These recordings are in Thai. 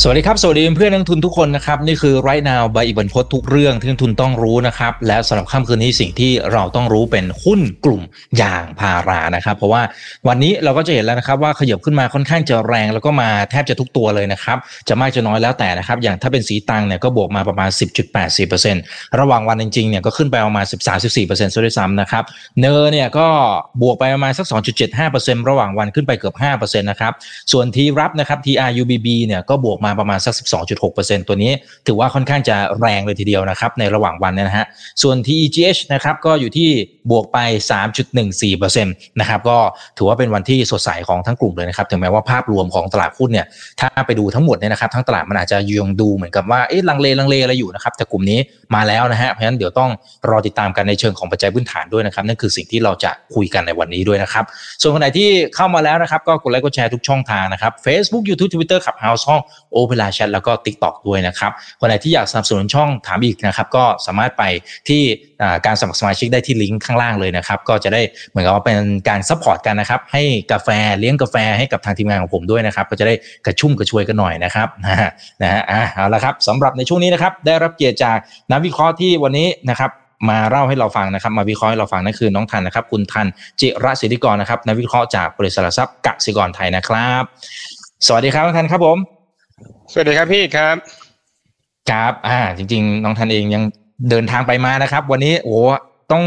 สวัสดีครับ สวัสดีเพื่อนนักทุนทุกคนนะครับ นี่คือไรนาวใบอิบันพศทุกเรื่องที่นักทุนต้องรู้นะครับ และสำหรับค่ำคืนนี้สิ่งที่เราต้องรู้เป็นหุ้นกลุ่มยางพารานะครับ เพราะว่าวันนี้เราก็จะเห็นแล้วนะครับ ว่าขยับขึ้นมาค่อนข้างจะแรงแล้วก็มาแทบจะทุกตัวเลยนะครับ จะมากจะน้อยแล้วแต่นะครับ อย่างถ้าเป็นสีตังเนี่ยก็บวกมาประมาณ 10.84%ระหว่างวันจริงๆเนี่ยก็ขึ้นไปประมาณ 13-14%ซะด้วยซ้ำนะครับเนอเนี่ยก็บวกไปประมาณสัก 2.75%ระหว่างวันขึ้นไปเกือบ5%นะครับส่วนทีรับนะครับ TRUBB เนี่ยก็บวกมาประมาณสัก 12.6%ตัวนี้ถือว่าค่อนข้างจะแรงเลยทีเดียวนะครับในระหว่างวันนะฮะ ส่วน TEGH นะครับก็อยู่ที่บวกไป 3.14%นะครับก็ถือว่าเป็นวันที่สดใสของทั้งกลุ่มเลยนะครับถึงแม้ว่าภาพรวมของตลาดหุ้นเนี่ยถ้าไปดูทั้งหมดเนี่ยนะครับทั้งตลาดมันอาจจะยังดูเหมือนกับว่าเอ๊ะลังเลลังเลอะไรอยู่นะครับแต่กลุ่มนี้มาแล้วนะฮะเพราะฉะนั้นเดี๋ยวต้องรอติดตามกันในเชิงของปัจจัยพื้นฐานด้วยนะครับนั่นคือสิ่งที่เราจะคุยกันในวันนี้ด้วยนะครับส่วนคนไหนที่เข้ามาแล้วนะครับก็กดไลค์กดแชร์ทุกช่องทางนะครับ Facebook YouTube Twitter ขับ House ห้อง Open Line Chat แล้วก็ TikTok ด้วยนะครับ คนไหนที่อยากสนับสนุนช่องถามอีกนะครับ ก็สามารถไปที่การสมัครสมาชิกได้ที่ลิงก์ข้างล่างเลยนะครับ ก็จะได้เหมือนกับว่าเป็นการ support กันนะครับ ให้กาแฟเลี้ยงกาแฟให้กับทางทีมงานของผมด้วยนะครับ ก็จะได้กระชุ่มกระชวยกันหน่อยนะครับนะฮะนะอะเอาละครับสำหรับในช่วงนี้นะครับได้รับเกียรติจากนักวิเคราะห์ที่วันนี้นะครับมาเล่าให้เราฟังนะครับ มาวิเคราะห์ให้เราฟังนั่นคือน้องทันนะครับ คุณทันจิระศิริกรนะครับนักวิเคราะห์จากบริษัทหลักทรัพย์กสิกรไทยนะครับ สวัสดีครับน้องทันครับผม สวัสดีครับพี่ครับ ครับ อ่า จริง ๆ น้องทันเองยังเดินทางไปมานะครับ วันนี้โอ้ต้อง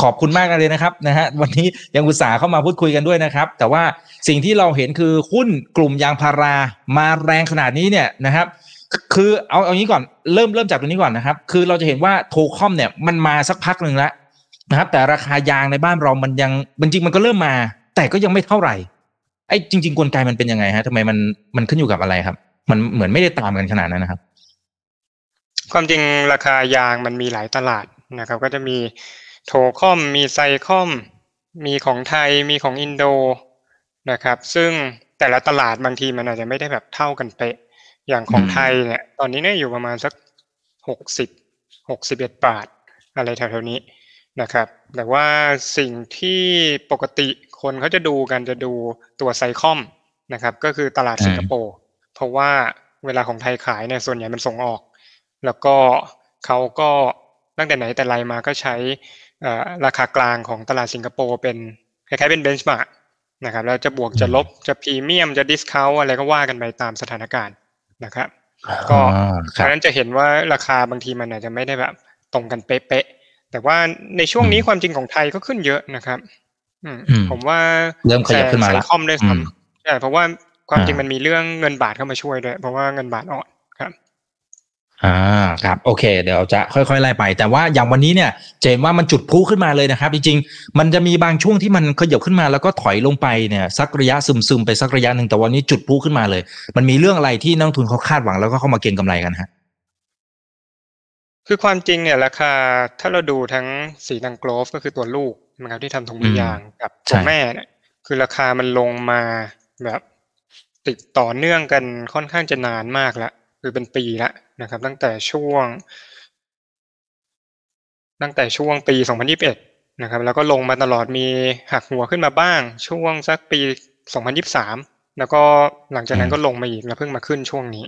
ขอบคุณมากเลยนะครับนะฮะวันนี้ยังอุตส่าห์เข้ามาพูดคุยกันด้วยนะครับ แต่ว่าสิ่งที่เราเห็นคือหุ้นกลุ่มยางพารามาแรงขนาดนี้เนี่ยนะครับ คือเอาเอางี้ก่อนเริ่มเริ่มจากตรงนี้ก่อนนะครับ คือเราจะเห็นว่าโทคอมเนี่ยมันมาสักพักหนึ่งแล้วนะครับ แต่ราคายางในบ้านเรามันยังจริงมันก็เริ่มมา แต่ก็ยังไม่เท่าไหร่ไอ้จริง ๆ กลไกมันเป็นยังไงฮะทำไมมันมันขึ้นอยู่กับอะไรครับ มันเหมือนไม่ได้ตามกันขนาดนั้นนะครับ ความจริงราคายางมันมีหลายตลาดนะครับ ก็จะมีโทคอม มีไซคอม มีของไทย มีของอินโดนะครับ ซึ่งแต่ละตลาดบางทีมันอาจจะไม่ได้แบบเท่ากันเป๊ะ อย่างของไทยเนี่ย ตอนนี้เนี่ยอยู่ประมาณสักหกสิบหกสิบเอ็ดบาท อะไรแถวๆนี้นะครับ แต่ว่าสิ่งที่ปกติคนเขาจะดูกันจะดูตัว SICOM นะครับ ก็คือตลาดสิงคโปร์ เพราะว่าเวลาของไทยขายเนี่ยส่วนใหญ่มันส่งออก แล้วก็เขาก็ตั้งแต่ไหนแต่ไรมาก็ใช้ราคากลางของตลาดสิงคโปร์เป็นคล้ายๆเป็น benchmark นะครับแล้วจะบวกจะลบจะพรีเมียมจะ discount อะไรก็ว่ากันไปตามสถานการณ์นะครับ ก็เพราะนั้นจะเห็นว่าราคาบางทีมันอาจจะไม่ได้แบบตรงกันเป๊ะๆแต่ว่าในช่วงนี้ความจริงของไทยก็ขึ้นเยอะนะครับอืผมว่าเริ่มขยับขึ้นมาแล้วคอมด้วยซ้ำใช่เพราะว่า ความจริงมันมีเรื่องเงินบาทเข้ามาช่วยด้วย เพราะว่าเงินบาทอ่อนครับอ่าครับโอเค เดี๋ยวจะค่อยๆไล่ไป แต่ว่าอย่างวันนี้เนี่ยเจนว่ามันจุดพุ่ขึ้นมาเลยนะครับ จริงๆ มันจะมีบางช่วงที่มันขยับขึ้นมาแล้วก็ถอยลงไปเนี่ยสักระยะซึมๆไปสักระยะหนึ่งแต่วันนี้จุดพุ่ขึ้นมาเลย มันมีเรื่องอะไรที่นักทุนเขาคาดหวังแล้วก็เข้ามาเก็งกำไรกันฮะคือความจริงเนี่ยราคาถ้าเราดูทั้งสีดังโกลฟก็คือตัวลูกนะครับที่ทำถุงมือยางกับตัวแม่เนี่ยคือราคามันลงมาแบบ ติดต่อเนื่องกันค่อนข้างจะนานมากแล้วคือเป็นปีแล้วนะครับ ตั้งแต่ช่วง ตั้งแต่ช่วงปี 2021 นะครับ แล้วก็ลงมาตลอดมีหักหัวขึ้นมาบ้าง ช่วงสักปี 2023 แล้วก็หลังจากนั้นก็ลงมาอีกแล้วเพิ่งมาขึ้นช่วงนี้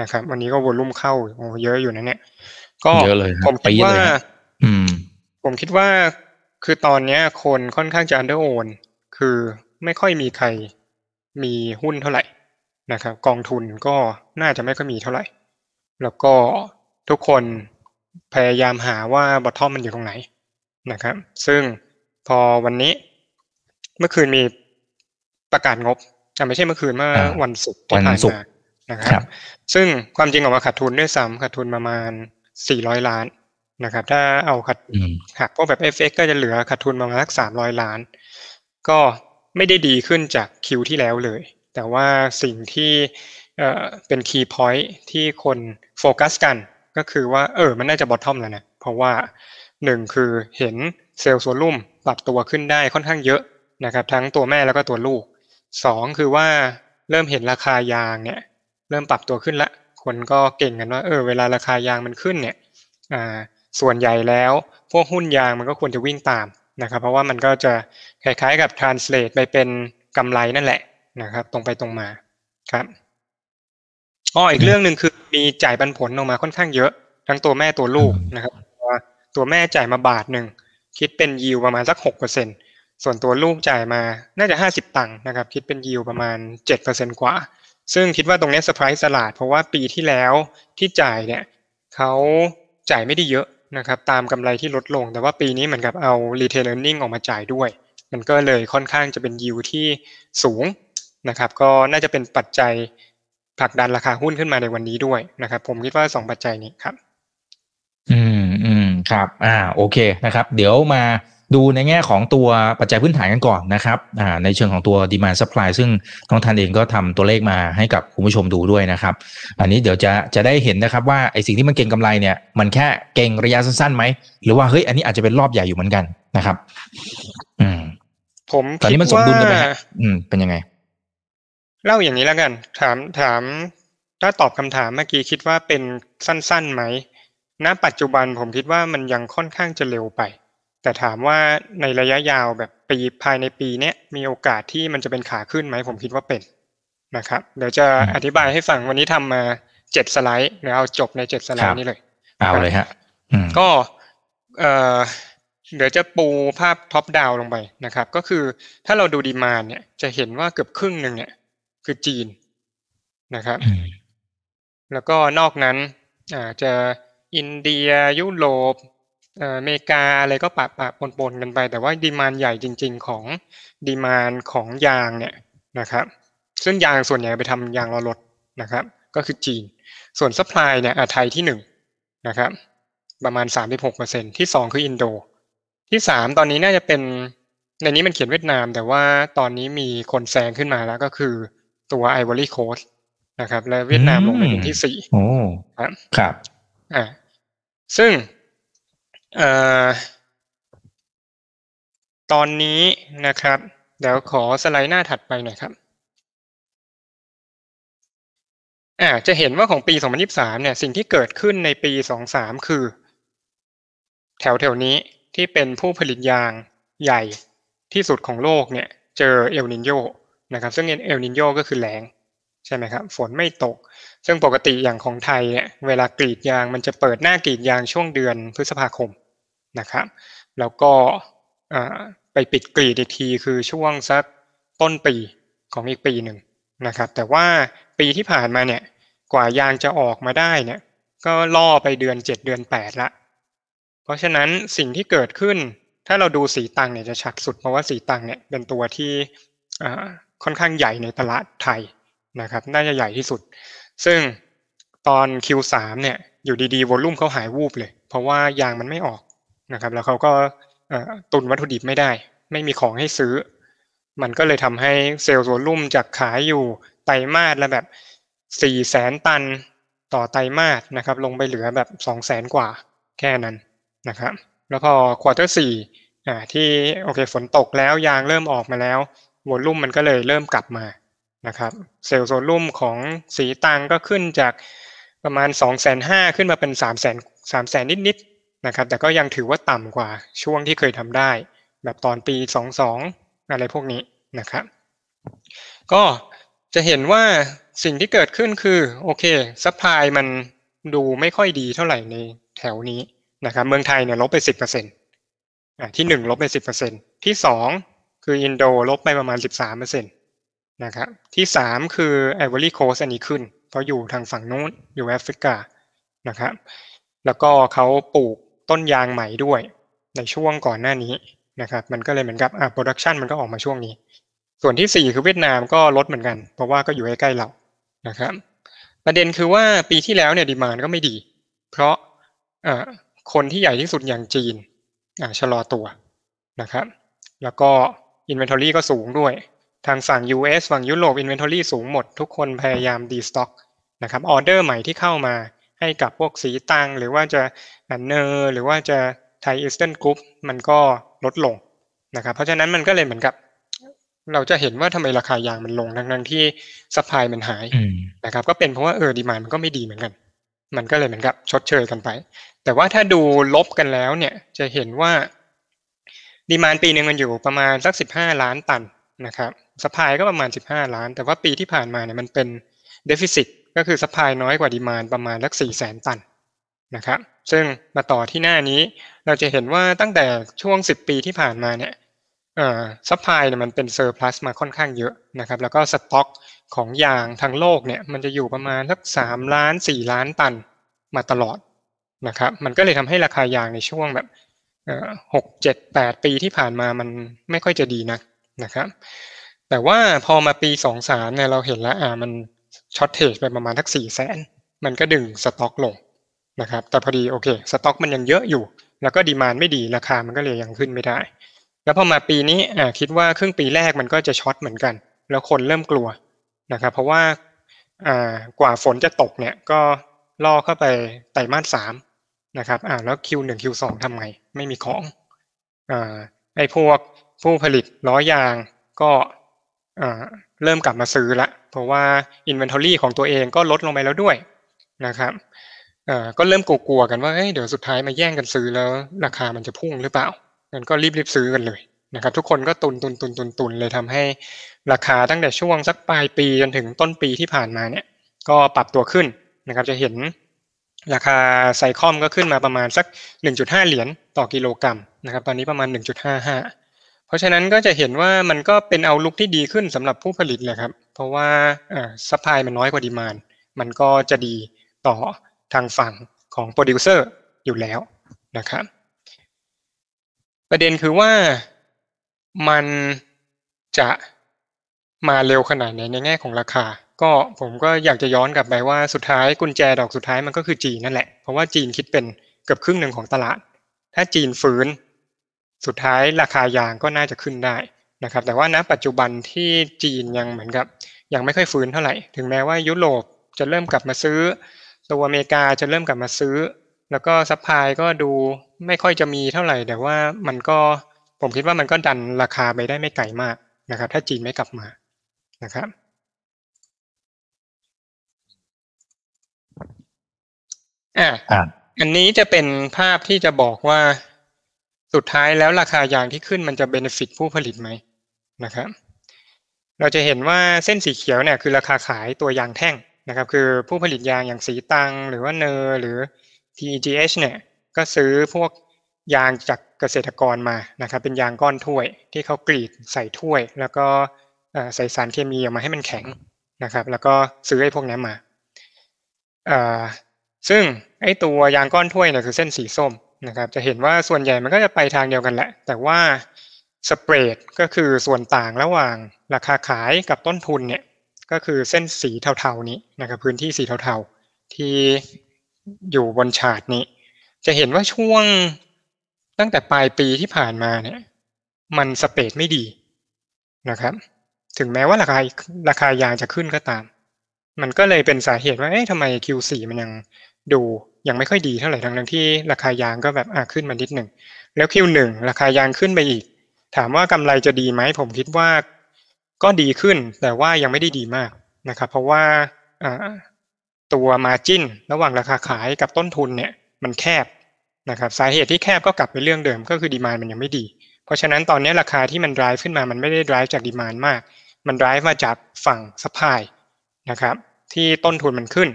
นะครับ วันนี้ก็วอลุ่มเข้าโอ้เยอะอยู่นะเนี่ย ก็ผมคิดว่าผมคิดว่าคือตอนนี้คนค่อนข้างจะอันเดอร์โอน คือไม่ค่อยมีใคร มีหุ้นเท่าไหร่นะครับกองทุนก็น่าจะไม่ค่อยมีเท่าไหร่ แล้วก็ทุกคนพยายามหาว่าบอททอมมันอยู่ตรงไหนนะครับ ซึ่งพอวันนี้เมื่อคืนมีประกาศงบไม่ใช่เมื่อคืนเมื่อวันศุกร์ที่ผ่านมานะครับ ซึ่งความจริงออกมาขาดทุนด้วยซ้ำขาดทุนประมาณสี่ร้อยล้านนะครับ ถ้าเอาขัดหักพวกแบบ FX ก็จะเหลือขาดทุนประมาณสักสามร้อยล้าน ก็ ไม่ได้ดีขึ้นจาก Q ที่แล้วเลย แต่ว่าสิ่งที่เป็น key point ที่คนโฟกัสกัน ก็คือว่าเออมันน่าจะ bottom แล้วนะ เพราะว่าหนึ่งคือเห็นเซลล์โซลุ่มปรับตัวขึ้นได้ค่อนข้างเยอะนะครับ ทั้งตัวแม่แล้วก็ตัวลูกสองคือว่าเริ่มเห็นราคายางเนี่ย เริ่มปรับตัวขึ้นละ คนก็เก่งกันว่าเออเวลาราคายางมันขึ้นเนี่ยอ่าส่วนใหญ่แล้ว พวกหุ้นยางมันก็ควรจะวิ่งตาม นะครับ เพราะว่ามันก็จะคล้ายๆกับ translate ไปเป็นกำไรนั่นแหละนะครับ ตรงไปตรงมาครับอ๋ออีกเรื่องหนึ่งคือมีจ่ายปันผลออกมาค่อนข้างเยอะ ทั้งตัวแม่ตัวลูกนะครับตัวแม่จ่ายมาบาทหนึ่งคิดเป็นยิวประมาณสักหกเปอร์เซ็นส่วนตัวลูกจ่ายมาน่าจะห้าสิบตังค์นะครับ คิดเป็นยิวประมาณเจ็ดเปอร์เซ็นกว่า ซึ่งคิดว่าตรงนี้เซอร์ไพรส์ตลาด เพราะว่าปีที่แล้วที่จ่ายเนี่ยเขาจ่ายไม่ได้เยอะ นะครับตามกำไรที่ลดลง แต่ว่าปีนี้เหมือนกับเอา retained earning ออกมาจ่ายด้วย มันก็เลยค่อนข้างจะเป็นยิวที่สูงนะครับ ก็น่าจะเป็นปัจจัยผลักดันราคาหุ้นขึ้นมาในวันนี้ด้วยนะครับ ผมคิดว่าสองปัจจัยนี้ครับ อืมอืมครับ อ่า โอเคนะครับ เดี๋ยวมา ดูในแง่ของตัวปัจจัยพื้นฐานกันก่อนนะครับอ่าในเชิงของตัว demand supply ซึ่งน้องทันเองก็ทำตัวเลขมาให้กับคุณผู้ชมดูด้วยนะครับ อันนี้เดี๋ยวจะจะได้เห็นนะครับว่าไอสิ่งที่มันเก่งกำไรเนี่ยมันแค่เก่งระยะสั้นๆไหม หรือว่าเฮ้ยอันนี้อาจจะเป็นรอบใหญ่อยู่เหมือนกันนะครับ อืม ผมตอนนี้มันสมดุลกันไหมอืม เป็นยังไง เล่าอย่างนี้แล้วกัน ถามถาม ถ้าตอบคำถามเมื่อกี้คิดว่าเป็นสั้นๆไหมณปัจจุบันผมคิดว่ามันยังค่อนข้างจะเร็วไป แต่ถามว่าในระยะยาวแบบปีภายในปีเนี้ยมีโอกาสที่มันจะเป็นขาขึ้นไหมผมคิดว่าเป็นนะครับ เดี๋ยวจะอธิบายให้ฟังวันนี้ทำมาเจ็ดสไลด์เดี๋ยวเอาจบในเจ็ดสไลด์นี้เลย เอาเลยฮะก็เอ่อเดี๋ยวจะปูภาพ top down ลงไปนะครับ ก็คือถ้าเราดู demand เนี่ยจะเห็นว่าเกือบครึ่งหนึ่งเนี่ย คือจีนนะครับ แล้วก็นอกนั้นอาจจะอินเดียยุโรป อเมริกาอะไรก็ปะปะปนๆกันไป แต่ว่า demand ใหญ่จริง ๆ ของ demand ของยางเนี่ยนะครับ ซึ่งยางส่วนใหญ่ไปทำยางล้อรถนะครับ ก็คือจีน ส่วน supply เนี่ยไทยที่หนึ่งนะครับ ประมาณสามสิบหกเปอร์เซ็นต์ที่สองคืออินโด ที่สามตอนนี้น่าจะเป็นในนี้มันเขียนเวียดนาม แต่ว่าตอนนี้มีคนแซงขึ้นมาแล้วก็คือตัวไอวอรีโคสต์นะครับ และเวียดนามลงไปเป็นที่สี่โอ้ครับครับ อ่าซึ่ง ตอนนี้นะครับ เดี๋ยวขอสไลด์หน้าถัดไปหน่อยครับอ่าจะเห็นว่าของปี 2023 เนี่ย สิ่งที่เกิดขึ้นในปี 23 คือ แถวแถวนี้ที่เป็นผู้ผลิตยางใหญ่ที่สุดของโลกเนี่ย เจอเอลนินโยนะครับซึ่งเอลนินโยก็คือแรงใช่ไหมครับ ฝนไม่ตก ซึ่งปกติอย่างของไทยเนี่ยเวลากรีดยางมันจะเปิดหน้ากรีดยางช่วงเดือนพฤษภาคม นะครับ แล้วก็ไปปิดกรีดอีกทีคือช่วงสักต้นปีของอีกปีหนึ่งนะครับ แต่ว่าปีที่ผ่านมาเนี่ยกว่ายางจะออกมาได้เนี่ย ก็ล่อไปเดือนเจ็ดเดือนแปดละ เพราะฉะนั้นสิ่งที่เกิดขึ้น ถ้าเราดูสีตังเนี่ยจะชัดสุดเพราะว่าสีตังเนี่ยเป็นตัวที่ค่อนข้างใหญ่ในตลาดไทยนะครับ น่าจะใหญ่ที่สุด ซึ่งตอน Q3 เนี่ยอยู่ดีๆวอลลุ่มเขาหายวูบเลย เพราะว่ายางมันไม่ออก นะครับ แล้วเขาก็ตุนวัตถุดิบไม่ได้ ไม่มีของให้ซื้อ มันก็เลยทำให้ sales volume จากขายอยู่ไตรมาสละแบบสี่แสนตันต่อไตรมาสนะครับ ลงไปเหลือแบบสองแสนกว่าแค่นั้นนะครับ แล้วพอ quarter สี่อ่าที่โอเคฝนตกแล้วยางเริ่มออกมาแล้ว volume มันก็เลยเริ่มกลับมานะครับ sales volume ของศรีตรังก็ขึ้นจากประมาณสองแสนห้าขึ้นมาเป็นสามแสนสามแสนนิดๆ นะครับ แต่ก็ยังถือว่าต่ำกว่าช่วงที่เคยทำได้ แบบตอนปี 22 อะไรพวกนี้นะครับ ก็จะเห็นว่าสิ่งที่เกิดขึ้นคือโอเค supply มันดูไม่ค่อยดีเท่าไหร่ในแถวนี้นะครับ เมืองไทยเนี่ยลบไป 10%อ่าที่ 1 ลบไป 10%ที่ 2 คืออินโดลบไปประมาณ 13%นะครับที่สามคือไอวอรีโคสต์อันนี้ขึ้น เพราะอยู่ทางฝั่งนู้นอยู่แอฟริกานะครับแล้วก็เขาปลูก ต้นยางใหม่ด้วย ในช่วงก่อนหน้านี้นะครับมันก็เลยเหมือนกับอ่า production มันก็ออกมาช่วงนี้ ส่วนที่สี่คือเวียดนามก็ลดเหมือนกัน เพราะว่าก็อยู่ใกล้ๆเรานะครับ ประเด็นคือว่าปีที่แล้วเนี่ย demand ก็ไม่ดี เพราะอ่าคนที่ใหญ่ที่สุดอย่างจีนอ่าชะลอตัวนะครับ แล้วก็ inventory ก็สูงด้วย ทางฝั่ง US ฝั่งยุโรป Inventory สูงหมด ทุกคนพยายาม destock นะครับออเดอร์ใหม่ที่เข้ามา ให้กับพวกศรีตรัง หรือว่าจะ NER หรือว่าจะไทยอีสเทิร์นกรุ๊ปมันก็ลดลงนะครับเพราะฉะนั้นมันก็เลยเหมือนกับ เราจะเห็นว่าทำไมราคายางมันลงทั้งๆที่ supply มันหายนะครับก็เป็นเพราะว่าเออ demand มันก็ไม่ดีเหมือนกัน มันก็เลยเหมือนกับชดเชยกันไป แต่ว่าถ้าดูลบกันแล้วเนี่ยจะเห็นว่าdemand ปีหนึ่งมันอยู่ประมาณสักสิบห้าล้านตันนะครับ supply ก็ประมาณสิบห้าล้าน แต่ว่าปีที่ผ่านมาเนี่ยมันเป็น deficit ก็คือ supply น้อยกว่า demand ประมาณสักสี่แสนตันนะครับซึ่งมาต่อที่หน้านี้เราจะเห็นว่าตั้งแต่ช่วงสิบปีที่ผ่านมาเนี่ยเอ่อ supply เนี่ยมันเป็น surplus มาค่อนข้างเยอะนะครับแล้วก็สต็อกของยางทั้งโลกเนี่ยมันจะอยู่ประมาณสักสามล้านสี่ล้านตันมาตลอดนะครับมันก็เลยทำให้ราคายางในช่วงแบบหกเจ็ดแปดปีที่ผ่านมามันไม่ค่อยจะดีนักนะครับแต่ว่าพอมาปีสองสามเนี่ยเราเห็นแล้วอ่ามัน shortage ไปประมาณสักสี่แสนมันก็ดึงสต็อกลงนะครับแต่พอดีโอเคสต็อกมันยังเยอะอยู่ แล้วก็ demand ไม่ดีราคามันก็เลยยังขึ้นไม่ได้ แล้วพอมาปีนี้อ่าคิดว่าครึ่งปีแรกมันก็จะ short เหมือนกัน แล้วคนเริ่มกลัวนะครับเพราะว่าอ่ากว่าฝนจะตกเนี่ยก็ล่อเข้าไปไตรมาสสามนะครับอ่าแล้ว Q1 Q2 ทำไง ไม่มีของอ่าไอ้พวกผู้ผลิตล้อยางก็อ่าเริ่มกลับมาซื้อละ เพราะว่า Inventory ของตัวเองก็ลดลงไปแล้วด้วยนะครับก็เริ่มกลัวๆกันว่าเเดี๋ยวสุดท้ายมาแย่งกันซื้อแล้ว ราคามันจะพุ่งหรือเปล่างั้นก็รีบๆซื้อกันเลยนะครับทุกคนก็ตุนตุนตุนตุนตุนเลยทำให้ราคาตั้งแต่ช่วงสักปลายปีจนถึงต้นปีที่ผ่านมาเนี่ยก็ปรับตัวขึ้นนะครับจะเห็นราคา SICOM ก็ขึ้นมาประมาณสัก 1.5 เหรียญต่อกิโลกรัมนะครับตอนนี้ประมาณ 1.55 เพราะฉะนั้นก็จะเห็นว่ามันก็เป็น outlook ที่ดีขึ้นสำหรับผู้ผลิตเลยครับ เพราะว่า supply มันน้อยกว่า demand มันก็จะดีต่อทางฝั่งของโปรดิวเซอร์อยู่แล้วนะครับประเด็นคือว่ามันจะมาเร็วขนาดไหนในแง่ของราคา ก็ผมก็อยากจะย้อนกลับไปว่าสุดท้ายกุญแจดอกสุดท้ายมันก็คือจีนนั่นแหละ เพราะว่าจีนคิดเป็นเกือบครึ่งหนึ่งของตลาด ถ้าจีนฟื้น สุดท้ายราคายางก็น่าจะขึ้นได้ นะครับแต่ว่าณปัจจุบันที่จีนยังเหมือนกับ ยังไม่ค่อยฟื้นเท่าไหร่ ถึงแม้ว่ายุโรปจะเริ่มกลับมาซื้อ ตัวอเมริกาจะเริ่มกลับมาซื้อ แล้วก็ supply ก็ดูไม่ค่อยจะมีเท่าไหร่ แต่ว่ามันก็ผมคิดว่ามันก็ดันราคาไปได้ไม่ไกลมากนะครับ ถ้าจีนไม่กลับมานะครับอ่าอันนี้จะเป็นภาพที่จะบอกว่าสุดท้ายแล้วราคายางที่ขึ้นมันจะ benefit ผู้ผลิตไหม นะครับเราจะเห็นว่าเส้นสีเขียวเนี่ยคือราคาขายตัวยางแท่งนะครับ คือผู้ผลิตยางอย่างสีตัง หรือว่าเนอหรือ TEGH เนี่ยก็ซื้อพวกยางจากเกษตรกรมานะครับ เป็นยางก้อนถ้วย ที่เขากรีดใส่ถ้วย แล้วก็ใส่สารเคมีออกมาให้มันแข็งนะครับ แล้วก็ซื้อไอ้พวกนี้มาซึ่งไอ้ตัวยางก้อนถ้วยเนี่ยคือเส้นสีส้มนะครับ จะเห็นว่าส่วนใหญ่มันก็จะไปทางเดียวกันแหละ แต่ว่า สเปรดก็คือส่วนต่างระหว่างราคาขายกับต้นทุนเนี่ยก็คือเส้นสีเทาๆนี้นะครับพื้นที่สีเทาๆ ที่อยู่บนฉาดนี้ จะเห็นว่าช่วงตั้งแต่ปลายปีที่ผ่านมาเนี่ย มันสเปรดไม่ดีนะครับ ถึงแม้ว่าราคาราคายางจะขึ้นก็ตาม มันก็เลยเป็นสาเหตุว่าเอ๊ะทำไม Q4 มันยังดูยังไม่ค่อยดีเท่าไหร่ทั้งที่ราคายางก็แบบอะขึ้นมานิดหนึ่งแล้ว Q1 ราคายางขึ้นไปอีก ถามว่ากำไรจะดีไหมผมคิดว่าก็ดีขึ้น แต่ว่ายังไม่ได้ดีมากนะครับ เพราะว่าตัวมาจิ้นระหว่างราคาขายกับต้นทุนเนี่ยมันแคบนะครับสาเหตุที่แคบก็กลับไปเรื่องเดิมก็คือดีมานมันยังไม่ดี เพราะฉะนั้นตอนนี้ราคาที่มัน drive ขึ้นมามันไม่ได้ drive จากดีมานมาก มัน drive มาจากฝั่ง supply นะครับ ที่ต้นทุนมันขึ้น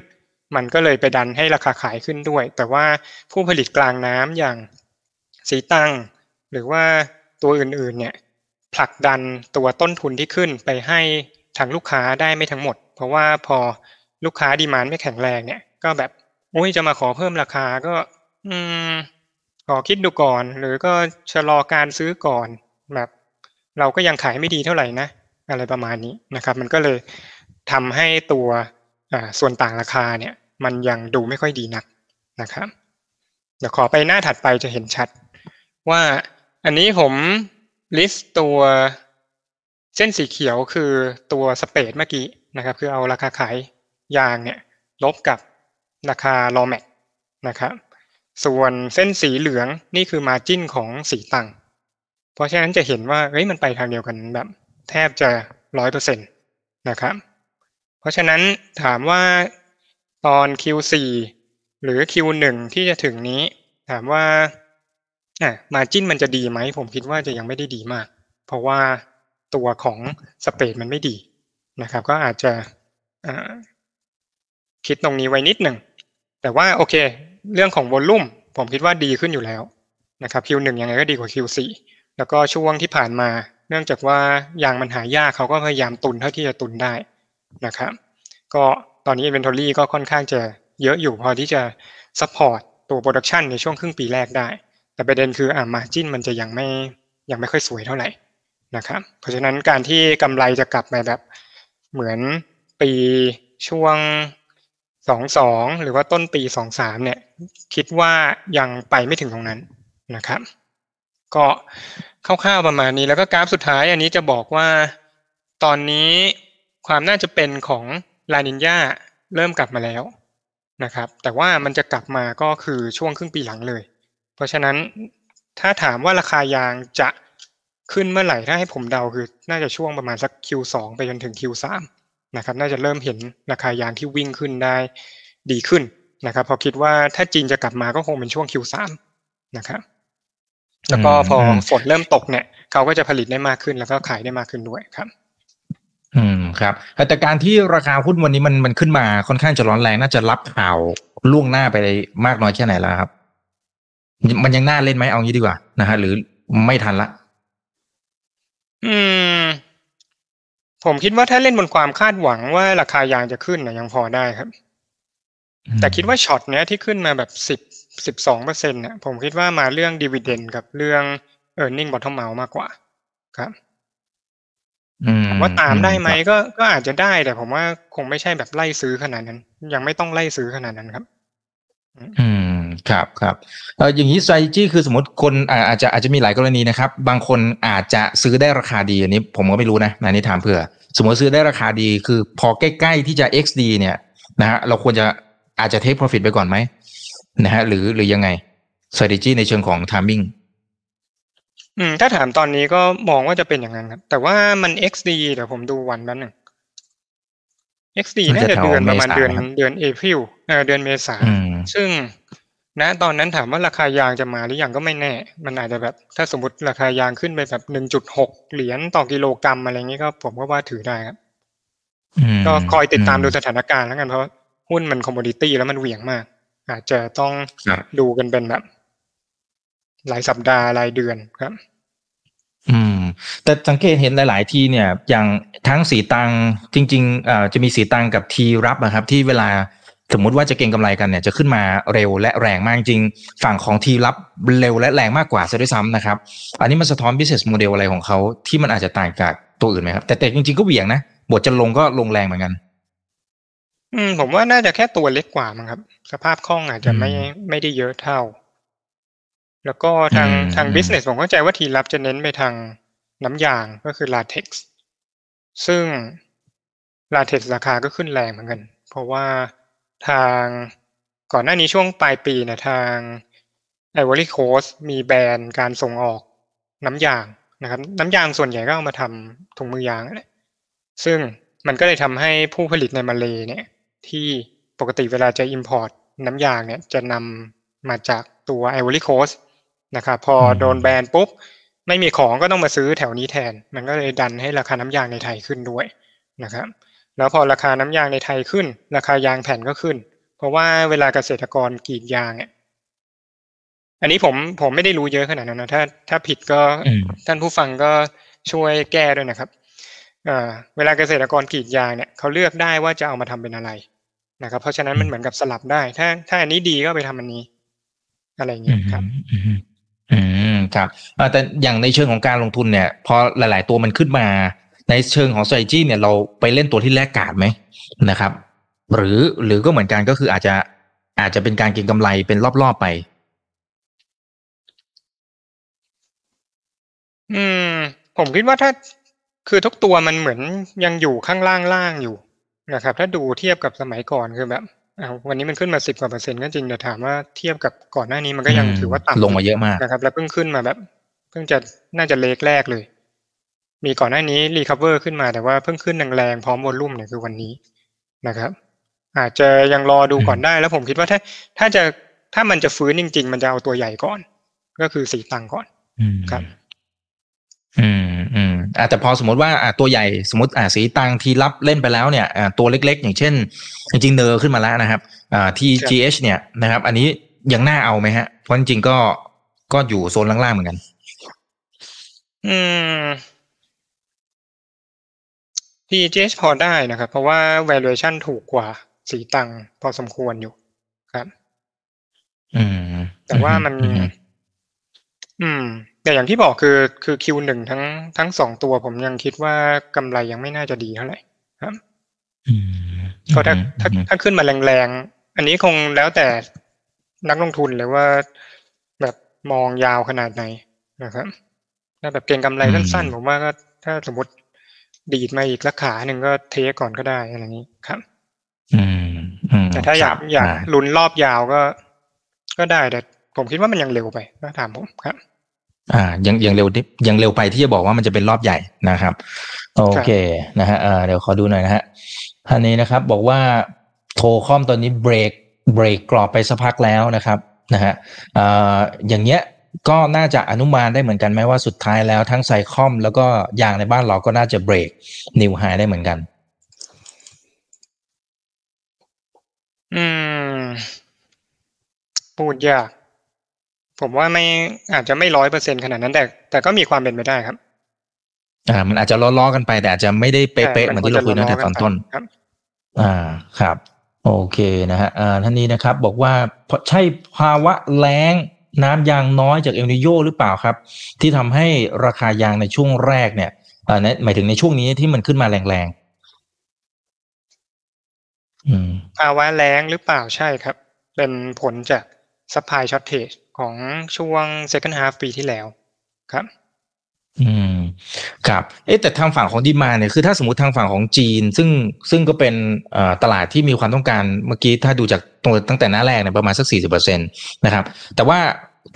มันก็เลยไปดันให้ราคาขายขึ้นด้วย แต่ว่าผู้ผลิตกลางน้ำอย่างสีตังหรือว่า ตัวอื่นๆเนี่ยผลักดันตัวต้นทุนที่ขึ้นไปให้ทางลูกค้าได้ไม่ทั้งหมด เพราะว่าพอลูกค้าดีมานไม่แข็งแรงเนี่ย ก็แบบโอ้ยจะมาขอเพิ่มราคาก็ อืมขอคิดดูก่อน หรือก็ชะลอการซื้อก่อนแบบ เราก็ยังขายไม่ดีเท่าไหร่นะอะไรประมาณนี้นะครับ มันก็เลยทำให้ตัวส่วนต่างราคาเนี่ย มันยังดูไม่ค่อยดีนักนะครับเดี๋ยวขอไปหน้าถัดไปจะเห็นชัดว่า อันนี้ผมลิสต์ตัวเส้นสีเขียวคือตัวสเปดเมื่อกี้นะครับ คือเอาราคาขายยางเนี่ยลบกับราคาลอแมกนะครับ ส่วนเส้นสีเหลืองนี่คือมาจิ้นของสีตัง เพราะฉะนั้นจะเห็นว่าเฮ้ยมันไปทางเดียวกันแบบ แทบจะร้อยเปอร์เซ็นต์นะครับ เพราะฉะนั้นถามว่าตอน Q4 หรือ Q1 ที่จะถึงนี้ ถามว่า อะมาจิ้นมันจะดีไหม ผมคิดว่าจะยังไม่ได้ดีมาก เพราะว่าตัวของสเปดมันไม่ดีนะครับ ก็อาจจะคิดตรงนี้ไว้นิดหนึ่ง แต่ว่าโอเค เรื่องของวอลลุ่มผมคิดว่าดีขึ้นอยู่แล้วนะครับ Q1 ยังไงก็ดีกว่า Q4 แล้วก็ช่วงที่ผ่านมา เนื่องจากว่ายางมันหายากเขาก็พยายามตุนเท่าที่จะตุนได้นะครับ ก็ตอนนี้ inventory ก็ค่อนข้างจะเยอะอยู่พอที่จะ support ตัว production ในช่วงครึ่งปีแรกได้ แต่ประเด็นคืออ่า margin มันจะยังไม่ยังไม่ค่อยสวยเท่าไหร่นะครับ เพราะฉะนั้นการที่กำไรจะกลับมาแบบเหมือนปีช่วงสองสองหรือว่าต้นปีสองสามเนี่ยคิดว่ายังไปไม่ถึงตรงนั้นนะครับ ก็คร่าวๆประมาณนี้แล้วก็กราฟสุดท้ายอันนี้จะบอกว่าตอนนี้ความน่าจะเป็นของลานินยาเริ่มกลับมาแล้วนะครับ แต่ว่ามันจะกลับมาก็คือช่วงครึ่งปีหลังเลย เพราะฉะนั้นถ้าถามว่าราคายางจะขึ้นเมื่อไหร่ถ้าให้ผมเดาคือ น่าจะช่วงประมาณสัก Q2 ไปจนถึง Q3 นะครับ น่าจะเริ่มเห็นราคายางที่วิ่งขึ้นได้ดีขึ้นนะครับ พอคิดว่าถ้าจีนจะกลับมาก็คงเป็นช่วง Q3 นะครับ แล้วก็พอฝนเริ่มตกเนี่ย เขาก็จะผลิตได้มากขึ้นแล้วก็ขายได้มากขึ้นด้วยครับ อืมครับแต่การที่ราคาหุ้นวันนี้มันมันขึ้นมาค่อนข้างจะร้อนแรงน่าจะรับข่าวล่วงหน้าไปมากน้อยแค่ไหนแล้วครับ มันยังน่าเล่นไหมเอางี้ดีกว่านะฮะหรือไม่ทันละ อืม ผมคิดว่าถ้าเล่นบนความคาดหวังว่าราคายางจะขึ้นนะยังพอได้ครับ แต่คิดว่าช็อตเนี้ยที่ขึ้นมาแบบสิบสิบสองเปอร์เซ็นต์เนี่ยผมคิดว่ามาเรื่อง dividend กับเรื่อง earning bottom out มากกว่า ครับว่าตามได้ไหมก็ก็อาจจะได้แต่ผมว่าคงไม่ใช่แบบไล่ซื้อขนาดนั้น ยังไม่ต้องไล่ซื้อขนาดนั้นครับ อืม ครับครับเอออย่างนี้ strategy คือสมมติคนอาจจะอาจจะมีหลายกรณีนะครับ บางคนอาจจะซื้อได้ราคาดีอันนี้ ผมก็ไม่รู้นะอันนี้ถามเผื่อ สมมติซื้อได้ราคาดีคือพอใกล้ ๆ ที่จะ XD เนี่ยนะฮะเราควรจะอาจจะ take profit ไปก่อนไหมนะฮะหรือหรือยังไง strategy ในเชิงของ timing อืมถ้าถามตอนนี้ก็มองว่าจะเป็นอย่างนั้นครับ แต่ว่ามัน XD เดี๋ยวผมดูวันนั้นหนึ่ง XD น่าจะเดือนประมาณเดือนเดือนเอพริลเออเดือนเมษาซึ่ง นะตอนนั้นถามว่าราคายางจะมาหรือยังก็ไม่แน่ มันอาจจะแบบ ถ้าสมมติราคายางขึ้นไปแบบหนึ่งจุดหกเหรียญต่อกิโลกรัมอะไรเงี้ยก็ผมก็ว่าถือได้ครับก็คอยติดตามดูสถานการณ์แล้วกันเพราะหุ้นมันคอมมดิตี้แล้วมันเหวี่ยงมาก อาจจะต้องดูกันเป็นแบบหลายสัปดาห์รายเดือนครับ อืม แต่สังเกตเห็นหลาย ๆ ที่เนี่ย อย่างทั้งสีตังจริง ๆ อ่าจะมีสีตังกับทีรับนะครับ ที่เวลา สมมุติว่าจะเก็งกำไรกันเนี่ยจะขึ้นมาเร็วและแรงมากจริง ฝั่งของทีรับเร็วและแรงมากกว่าซะด้วยซ้ำนะครับ อันนี้มันสะท้อน business model อะไรของเขาที่มันอาจจะต่างจากตัวอื่นไหมครับ แต่แต่จริงๆก็เหวี่ยงนะบทจะลงก็ลงแรงเหมือนกัน อืม ผมว่าน่าจะแค่ตัวเล็กกว่ามั้งครับ สภาพคล่องอาจจะไม่ไม่ได้เยอะเท่า แล้วก็ทางทางบิสเนสผมเข้าใจว่าทีรับจะเน้นไปทางน้ำยางก็คือลาเท็กซ์ซึ่งลาเท็กซ์ราคาก็ขึ้นแรงเหมือนกัน เพราะว่า ทางก่อนหน้านี้ช่วงปลายปีเนี่ยทางไอวอรี่โคสมีแบรนด์การส่งออกน้ำยางนะครับ น้ำยางส่วนใหญ่ก็เอามาทำถุงมือยางแหละซึ่งมันก็เลยทำให้ผู้ผลิตในมาเลเนี่ยที่ปกติเวลาจะ import น้ำยางเนี่ยจะนำมาจากตัวไอวอรีโคสต์นะครับพอโดนแบนปุ๊บ ไม่มีของก็ต้องมาซื้อแถวนี้แทน มันก็เลยดันให้ราคาน้ำยางในไทยขึ้นด้วยนะครับ แล้วพอราคาน้ำยางในไทยขึ้น ราคายางแผ่นก็ขึ้น เพราะว่าเวลาเกษตรกรกรีดยางเนี่ยอันนี้ผมผมไม่ได้รู้เยอะขนาดนั้นนะถ้าถ้าผิดก็ท่านผู้ฟังก็ช่วยแก้ด้วยนะครับเวลาเกษตรกรกรีดยางเนี่ยเขาเลือกได้ว่าจะเอามาทำเป็นอะไรนะครับ เพราะฉะนั้นมันเหมือนกับสลับได้ ถ้าถ้าอันนี้ดีก็ไปทำอันนี้ อะไรอย่างเงี้ยครับอืมครับแต่อย่างในเชิงของการลงทุนเนี่ย พอหลาย ๆ ตัวมันขึ้นมา ในเชิงของ strategy เนี่ยเราไปเล่นตัวที่แลกกาดไหมนะครับ หรือหรือก็เหมือนกันก็คืออาจจะอาจจะเป็นการเก็งกำไรเป็นรอบๆไป อืม ผมคิดว่าถ้าคือทุกตัวมันเหมือนยังอยู่ข้างล่างล่างอยู่นะครับ ถ้าดูเทียบกับสมัยก่อนคือแบบวันนี้มันขึ้นมาสิบกว่าเปอร์เซ็นต์ก็จริงแต่ถามว่าเทียบกับก่อนหน้านี้มันก็ยังถือว่าต่ำลงมาเยอะมากนะครับ แล้วเพิ่งขึ้นมาแบบ เพิ่งจะน่าจะ leg แรกเลย มีก่อนหน้านี้ recover ขึ้นมาแต่ว่าเพิ่งขึ้นแรงๆพร้อม volume เนี่ยคือวันนี้นะครับ อาจจะยังรอดูก่อนได้แล้วผมคิดว่าถ้า ถ้าจะถ้ามันจะฟื้นจริง ๆ มันจะเอาตัวใหญ่ก่อน ก็คือศรีตรังก่อนอืมครับ อืมอืมอ่าแต่พอสมมติว่าอ่าตัวใหญ่สมมติอ่าสีตังทีรับเล่นไปแล้วเนี่ยอ่าตัวเล็ก ๆ อย่างเช่น จริงๆเนอร์ขึ้นมาแล้วนะครับอ่า TGH เนี่ยนะครับ อันนี้ยังน่าเอาไหมฮะเพราะจริงๆก็ก็อยู่โซนล่างๆเหมือนกัน อืม PGH พอได้นะครับ เพราะว่า valuation ถูกกว่าสีตังพอสมควรอยู่ครับอืมแต่ว่ามันอืมอืม แต่อย่างที่บอกคือคือ Q1 ทั้งทั้งสองตัวผมยังคิดว่ากำไรยังไม่น่าจะดีเท่าไหร่ครับอืมก็ถ้าถ้าอืมถ้าขึ้นมาแรงๆ อันนี้คงแล้วแต่นักลงทุนเลยว่าแบบมองยาวขนาดไหนนะครับถ้าแบบเก็งกำไรสั้นๆ ผมว่าก็ถ้าสมมติ ดีดมาอีกสักขาหนึ่งก็เทก่อนก็ได้อะไรอย่างนี้ครับอืมอืมแต่ถ้าอยากครับอยากอ่ลุ้นรอบยาวก็ ก็ได้แต่ผมคิดว่ามันยังเร็วไปถ้าถามผมครับ อ่า ยังยังเร็วนิดยังเร็วไปที่จะบอกว่ามันจะเป็นรอบใหญ่นะครับ โอเคนะฮะอ่าเดี๋ยวขอดูหน่อยนะฮะท่านนี้นะครับ บอกว่าโทรคอมตอนนี้เบรกเบรกกรอบไปสักพักแล้วนะครับนะฮะอ่าอย่างเงี้ย ก็น่าจะอนุมานได้เหมือนกันไหมว่าสุดท้ายแล้วทั้งไซคอมแล้วก็ยางในบ้านเราก็น่าจะเบรกนิวไฮได้เหมือนกัน อืม พูดยาก ผมว่าไม่อาจจะไม่ร้อยเปอร์เซ็นขนาดนั้นแต่แต่ก็มีความเป็นไปได้ครับ อ่า มันอาจจะล้อๆกันไป แต่อาจจะไม่ได้เป๊ะๆเหมือนที่เราคุยตั้งแต่ตอนต้นครับ อ่าครับ โอเคนะฮะอ่าท่านนี้นะครับ บอกว่าเพราะใช่ภาวะแล้ง น้ำยางน้อยจากเอลนิโยหรือเปล่าครับ ที่ทำให้ราคายางในช่วงแรกเนี่ยอันนี้หมายถึงในช่วงนี้ที่มันขึ้นมาแรงๆอืมภาวะแรงหรือเปล่าใช่ครับ เป็นผลจาก supply shortage ของช่วง second half ปีที่แล้วครับ อืมครับเอ๊ะแต่ทางฝั่งของดีมาเนี่ยคือถ้าสมมติทางฝั่งของจีน ซึ่งซึ่งก็เป็นตลาดที่มีความต้องการเมื่อกี้ถ้าดูจากตรงตั้งแต่หน้าแรกเนี่ยประมาณสักสี่สิบเปอร์เซ็นตนะครับ แต่ว่า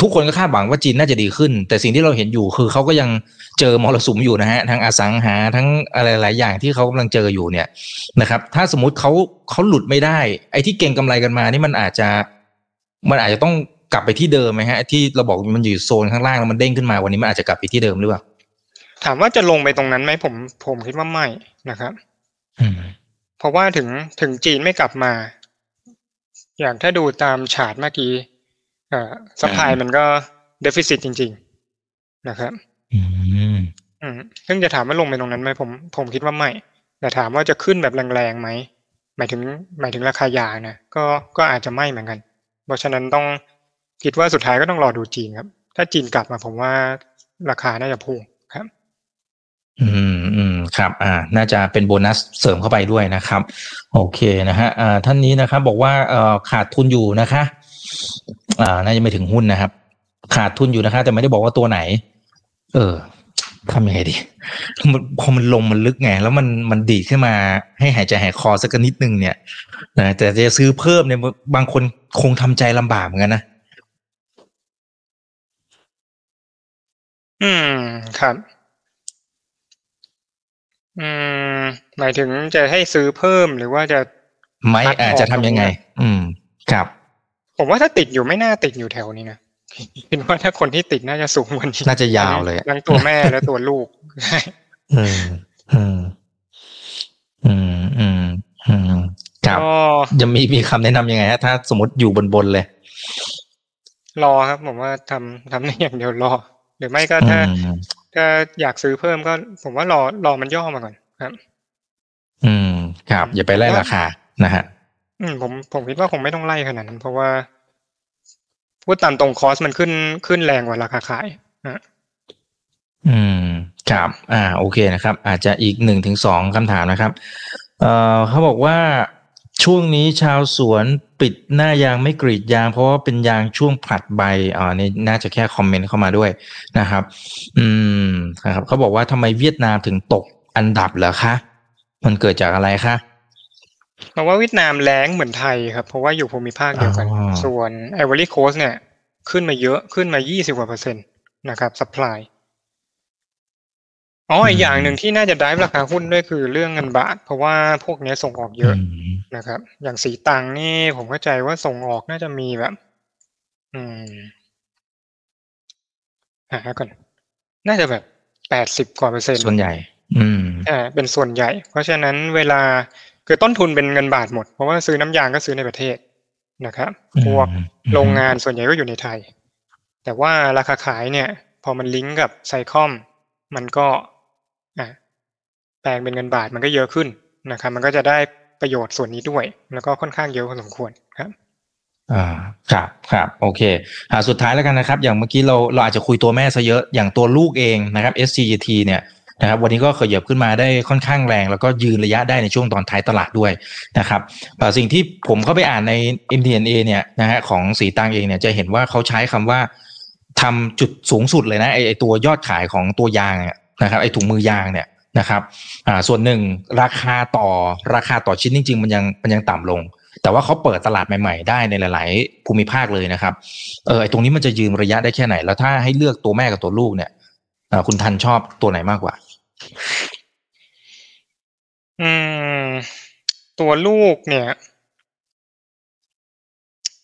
ทุกคนก็คาดหวังว่าจีนน่าจะดีขึ้น แต่สิ่งที่เราเห็นอยู่คือเขาก็ยังเจอมรสุมอยู่นะฮะทั้งอสังหาทั้งอะไรหลายอย่างที่เขากำลังเจออยู่เนี่ยนะครับ ถ้าสมมติเขาเขาหลุดไม่ได้ ไอ้ที่เก่งกำไรกันมานี่มันอาจจะ มันอาจจะต้องกลับไปที่เดิมไหมฮะ ที่เราบอกมันอยู่โซนข้างล่างแล้วมันเด้งขึ้นมาวันนี้มันอาจจะกลับไปที่เดิมหรือเปล่า ถามว่าจะลงไปตรงนั้นไหมผมผมคิดว่าไม่นะครับอืมเพราะว่าถึงถึงจีนไม่กลับมา อย่างถ้าดูตามฉาร์ตเมื่อกี้เอ่อสปายมันก็เดฟ i ซิตจริง ๆ นะครับอืมอืมซึ่งจะถามว่าลงไปตรงนั้นไหมผมผมคิดว่าไม่ แต่ถามว่าจะขึ้นแบบแรงๆไหมหมายถึง หมายถึงราคายางนะก็ก็อาจจะไม่เหมือนกัน เพราะฉะนั้นต้องคิดว่าสุดท้ายก็ต้องรอดูจีนครับ ถ้าจีนกลับมาผมว่าราคาน่าจะพุ่งครับ อืมอืมครับ อ่า น่าจะเป็นโบนัสเสริมเข้าไปด้วยนะครับ โอเคนะฮะอ่าท่านนี้นะครับ บอกว่าเอ่อขาดทุนอยู่นะคะ อ่า น่าจะไม่ถึงหุ้นนะครับ ขาดทุนอยู่นะคะ แต่ไม่ได้บอกว่าตัวไหน เออทำยังไงดีมันพอมันลงมันลึกไง แล้วมันมันดีขึ้นมาให้หายใจหายคอสักนิดนึงเนี่ยนะแต่จะซื้อเพิ่มเนี่ยบางคนคงทำใจลำบากเหมือนกันนะอืมครับ อืมหมายถึงจะให้ซื้อเพิ่มหรือว่าจะไม่พักออกอาจจะทำยังไง อืม ครับ ผมว่าถ้าติดอยู่ไม่น่าติดอยู่แถวนี้นะคิดว่าถ้าคนที่ติดน่าจะสูงกว่านี้น่าจะยาวเลยอะทั้งตัวแม่และตัวลูกอืมอืมอืมอืมอืมครับก็จะมีมีคำแนะนำยังไงฮะถ้าสมมติอยู่บนบนๆเลย รอครับ ผมว่าทำทำได้อย่างเดียวรอ หรือไม่ก็ถ้าอืม ถ้าอยากซื้อเพิ่มก็ผมว่ารอรอมันย่อมาก่อนครับ อืม ครับ อย่าไปไล่ราคานะฮะ อืม ผมผมคิดว่าคงไม่ต้องไล่ขนาดนั้น เพราะว่าพูดตามตรงคอสมันขึ้นขึ้นแรงกว่าราคาขายนะอืม ครับ อ่า โอเคนะครับ อาจจะอีกหนึ่งถึงสองคำถามนะครับ เอ่อเขาบอกว่า ช่วงนี้ชาวสวนปิดหน้ายางไม่กรีดยาง เพราะว่าเป็นยางช่วงผลัดใบอ่านี่น่าจะแค่คอมเมนต์เข้ามาด้วยนะครับ อืมนะครับเขาบอกว่าทำไมเวียดนามถึงตกอันดับเหรอคะมันเกิดจากอะไรคะเพราะว่าเวียดนามแรงเหมือนไทยครับ เพราะว่าอยู่ภูมิภาคเดียวกันอ๋อส่วนไอวอรี่โคสเนี่ย ขึ้นมาเยอะขึ้นมา 20กว่าเปอร์เซ็นต์นะครับสป라이 อ๋ออีกอย่างหนึ่งที่น่าจะได้ราคาหุ้นด้วยคือเรื่องเงินบาท เพราะว่าพวกเนี้ยส่งออกเยอะมนะครับ อย่างสีตังนี่ผมเข้าใจว่าส่งออกน่าจะมีแบบ อืมหาก่อนน่าจะแบบแปดสิบกว่าเปอร์เซ็นต์ส่วนใหญ่ อืมอ่าเป็นส่วนใหญ่ เพราะฉะนั้นเวลาคือต้นทุนเป็นเงินบาทหมด เพราะว่าซื้อน้ำยางก็ซื้อในประเทศนะครับพวกอืมโรงงานส่วนใหญ่ก็อยู่ในไทย แต่ว่าราคาขายเนี่ย พอมันลิงก์กับไซคอมมันก็อะ แปลงเป็นเงินบาทมันก็เยอะขึ้นนะครับมันก็จะได้ประโยชน์ส่วนนี้ด้วย แล้วก็ค่อนข้างเยอะพอสมควรครับอ่าครับครับโอเคอ่าสุดท้ายแล้วกันนะครับ อย่างเมื่อกี้เราเราอาจจะคุยตัวแม่ซะเยอะอย่างตัวลูกเองนะครับ SCGT เนี่ยนะครับวันนี้ก็ขยับขึ้นมาได้ค่อนข้างแรง แล้วก็ยืนระยะได้ในช่วงตอนท้ายตลาดด้วยนะครับสิ่งที่ผมเข้าไปอ่านใน MTNA เนี่ยนะฮะของสีตังเองเนี่ยจะเห็นว่าเขาใช้คำว่าทำจุดสูงสุดเลยนะไอไอตัวยอดขายของตัวยางนะครับไอถุงมือยางเนี่ย นะครับอ่าส่วนหนึ่งราคาต่อราคาต่อชิ้นจริง ๆ มันยังมันยังต่ำลง แต่ว่าเขาเปิดตลาดใหม่ ๆ ได้ในหลาย ๆ ภูมิภาคเลยนะครับเออไอตรงนี้มันจะยืนระยะได้แค่ไหน แล้วถ้าให้เลือกตัวแม่กับตัวลูกเนี่ยเอ่อคุณทันชอบตัวไหนมากกว่า อืม ตัวลูกเนี่ย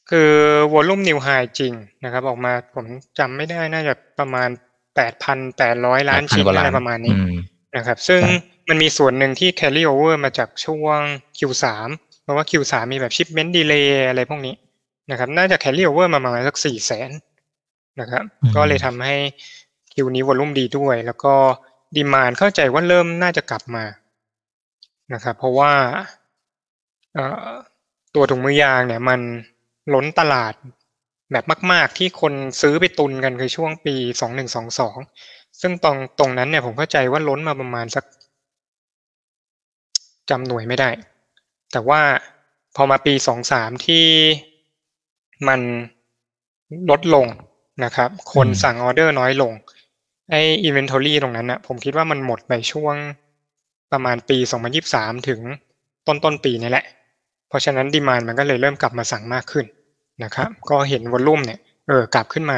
คือวอลุ่มนิวไฮจริงนะครับ ออกมาผมจำไม่ได้น่าจะประมาณแปดพันแปดร้อยล้าน8,000ชิ้นกว่าล้านอะไรประมาณนี้อืม นะครับ ซึ่งครับมันมีส่วนหนึ่งที่ carry over มาจากช่วง Q3 เพราะว่า Q3 มีแบบ shipment delay อะไรพวกนี้นะครับน่าจะ carry over มาประมาณสักสี่แสนนะครับ ก็เลยทำให้ Q นี้วอลุ่มดีด้วย แล้วก็ดีมานเข้าใจว่าเริ่มน่าจะกลับมานะครับ เพราะว่าเอ่อตัวถุงมือยางเนี่ยมันล้นตลาดแบบมาก ๆ ที่คนซื้อไปตุนกันคือช่วงปีสองหนึ่งสองสอง ซึ่งตรงตรงนั้นเนี่ยผมเข้าใจว่าล้นมาประมาณสักจำหน่วยไม่ได้ แต่ว่าพอมาปีสองสามที่มันลดลงนะครับ คนสั่งออเดอร์น้อยลง ไอ้อินเวนทอรี่ตรงนั้นนะผมคิดว่ามันหมดไปช่วงประมาณปีสองพันยิบสามถึงต้นต้นปีนี่แหละ เพราะฉะนั้น demand มันก็เลยเริ่มกลับมาสั่งมากขึ้นนะครับ ก็เห็น volume เนี่ย เออ กลับขึ้นมา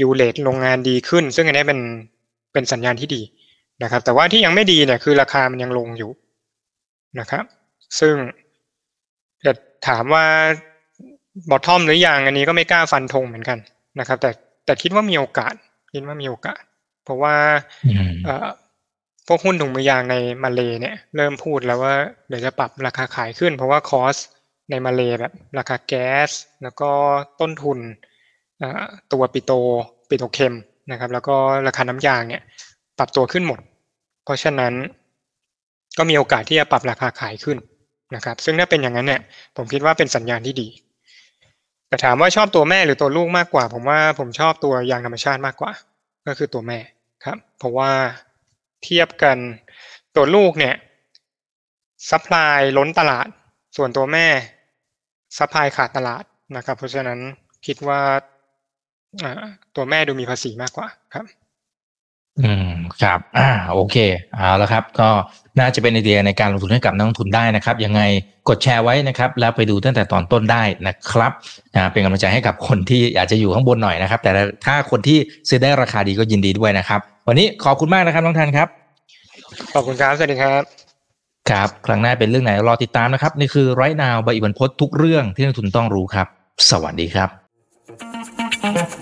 U-rate โรงงานดีขึ้น ซึ่งอันนี้เป็น เป็นสัญญาณที่ดีนะครับ แต่ว่าที่ยังไม่ดีเนี่ยคือราคามันยังลงอยู่นะครับ ซึ่งจะถามว่า bottom หรือยังอันนี้ก็ไม่กล้าฟันธงเหมือนกันนะครับ แต่แต่คิดว่ามีโอกาสคิดว่ามีโอกาส เพราะว่าอืมเอ่อพวกหุ้นถุงมือยางในมาเลเนี่ยเริ่มพูดแล้วว่าเดี๋ยวจะปรับราคาขายขึ้น เพราะว่าคอสในมาเลแบบราคาแก๊ส แล้วก็ต้นทุนเอ่อตัวปิโตรปิโตรเคม นะครับ แล้วก็ราคาน้ำยางเนี่ยปรับตัวขึ้นหมด เพราะฉะนั้นก็มีโอกาสที่จะปรับราคาขายขึ้นนะครับ ซึ่งถ้าเป็นอย่างนั้นเนี่ยผมคิดว่าเป็นสัญญาณที่ดี แต่ถามว่าชอบตัวแม่หรือตัวลูกมากกว่า ผมว่าผมชอบตัวยางธรรมชาติมากกว่า ก็คือตัวแม่ครับ เพราะว่าเทียบกันตัวลูกเนี่ย supply ล้นตลาด ส่วนตัวแม่ supply ขาดตลาดนะครับ เพราะฉะนั้นคิดว่าอ่า ตัวแม่ดูมีภาษีมากกว่าครับ อืมครับ อ่า โอเคเอาละครับ ก็น่าจะเป็นไอเดียในการลงทุนให้กับนักลงทุนได้นะครับ ยังไงกดแชร์ไว้นะครับ แล้วไปดูตั้งแต่ตอนต้นได้นะครับอ่าเป็นกำลังใจให้กับคนที่อาจจะอยู่ข้างบนหน่อยนะครับ แต่ถ้าคนที่ซื้อได้ราคาดีก็ยินดีด้วยนะครับ วันนี้ขอบคุณมากนะครับน้องทันครับ ขอบคุณครับ สวัสดีครับครับ ครั้งหน้าเป็นเรื่องไหนรอติดตามนะครับ นี่คือไรนาวใบอิบันพศทุกเรื่องที่นักลงทุนต้องรู้ครับ สวัสดีครับ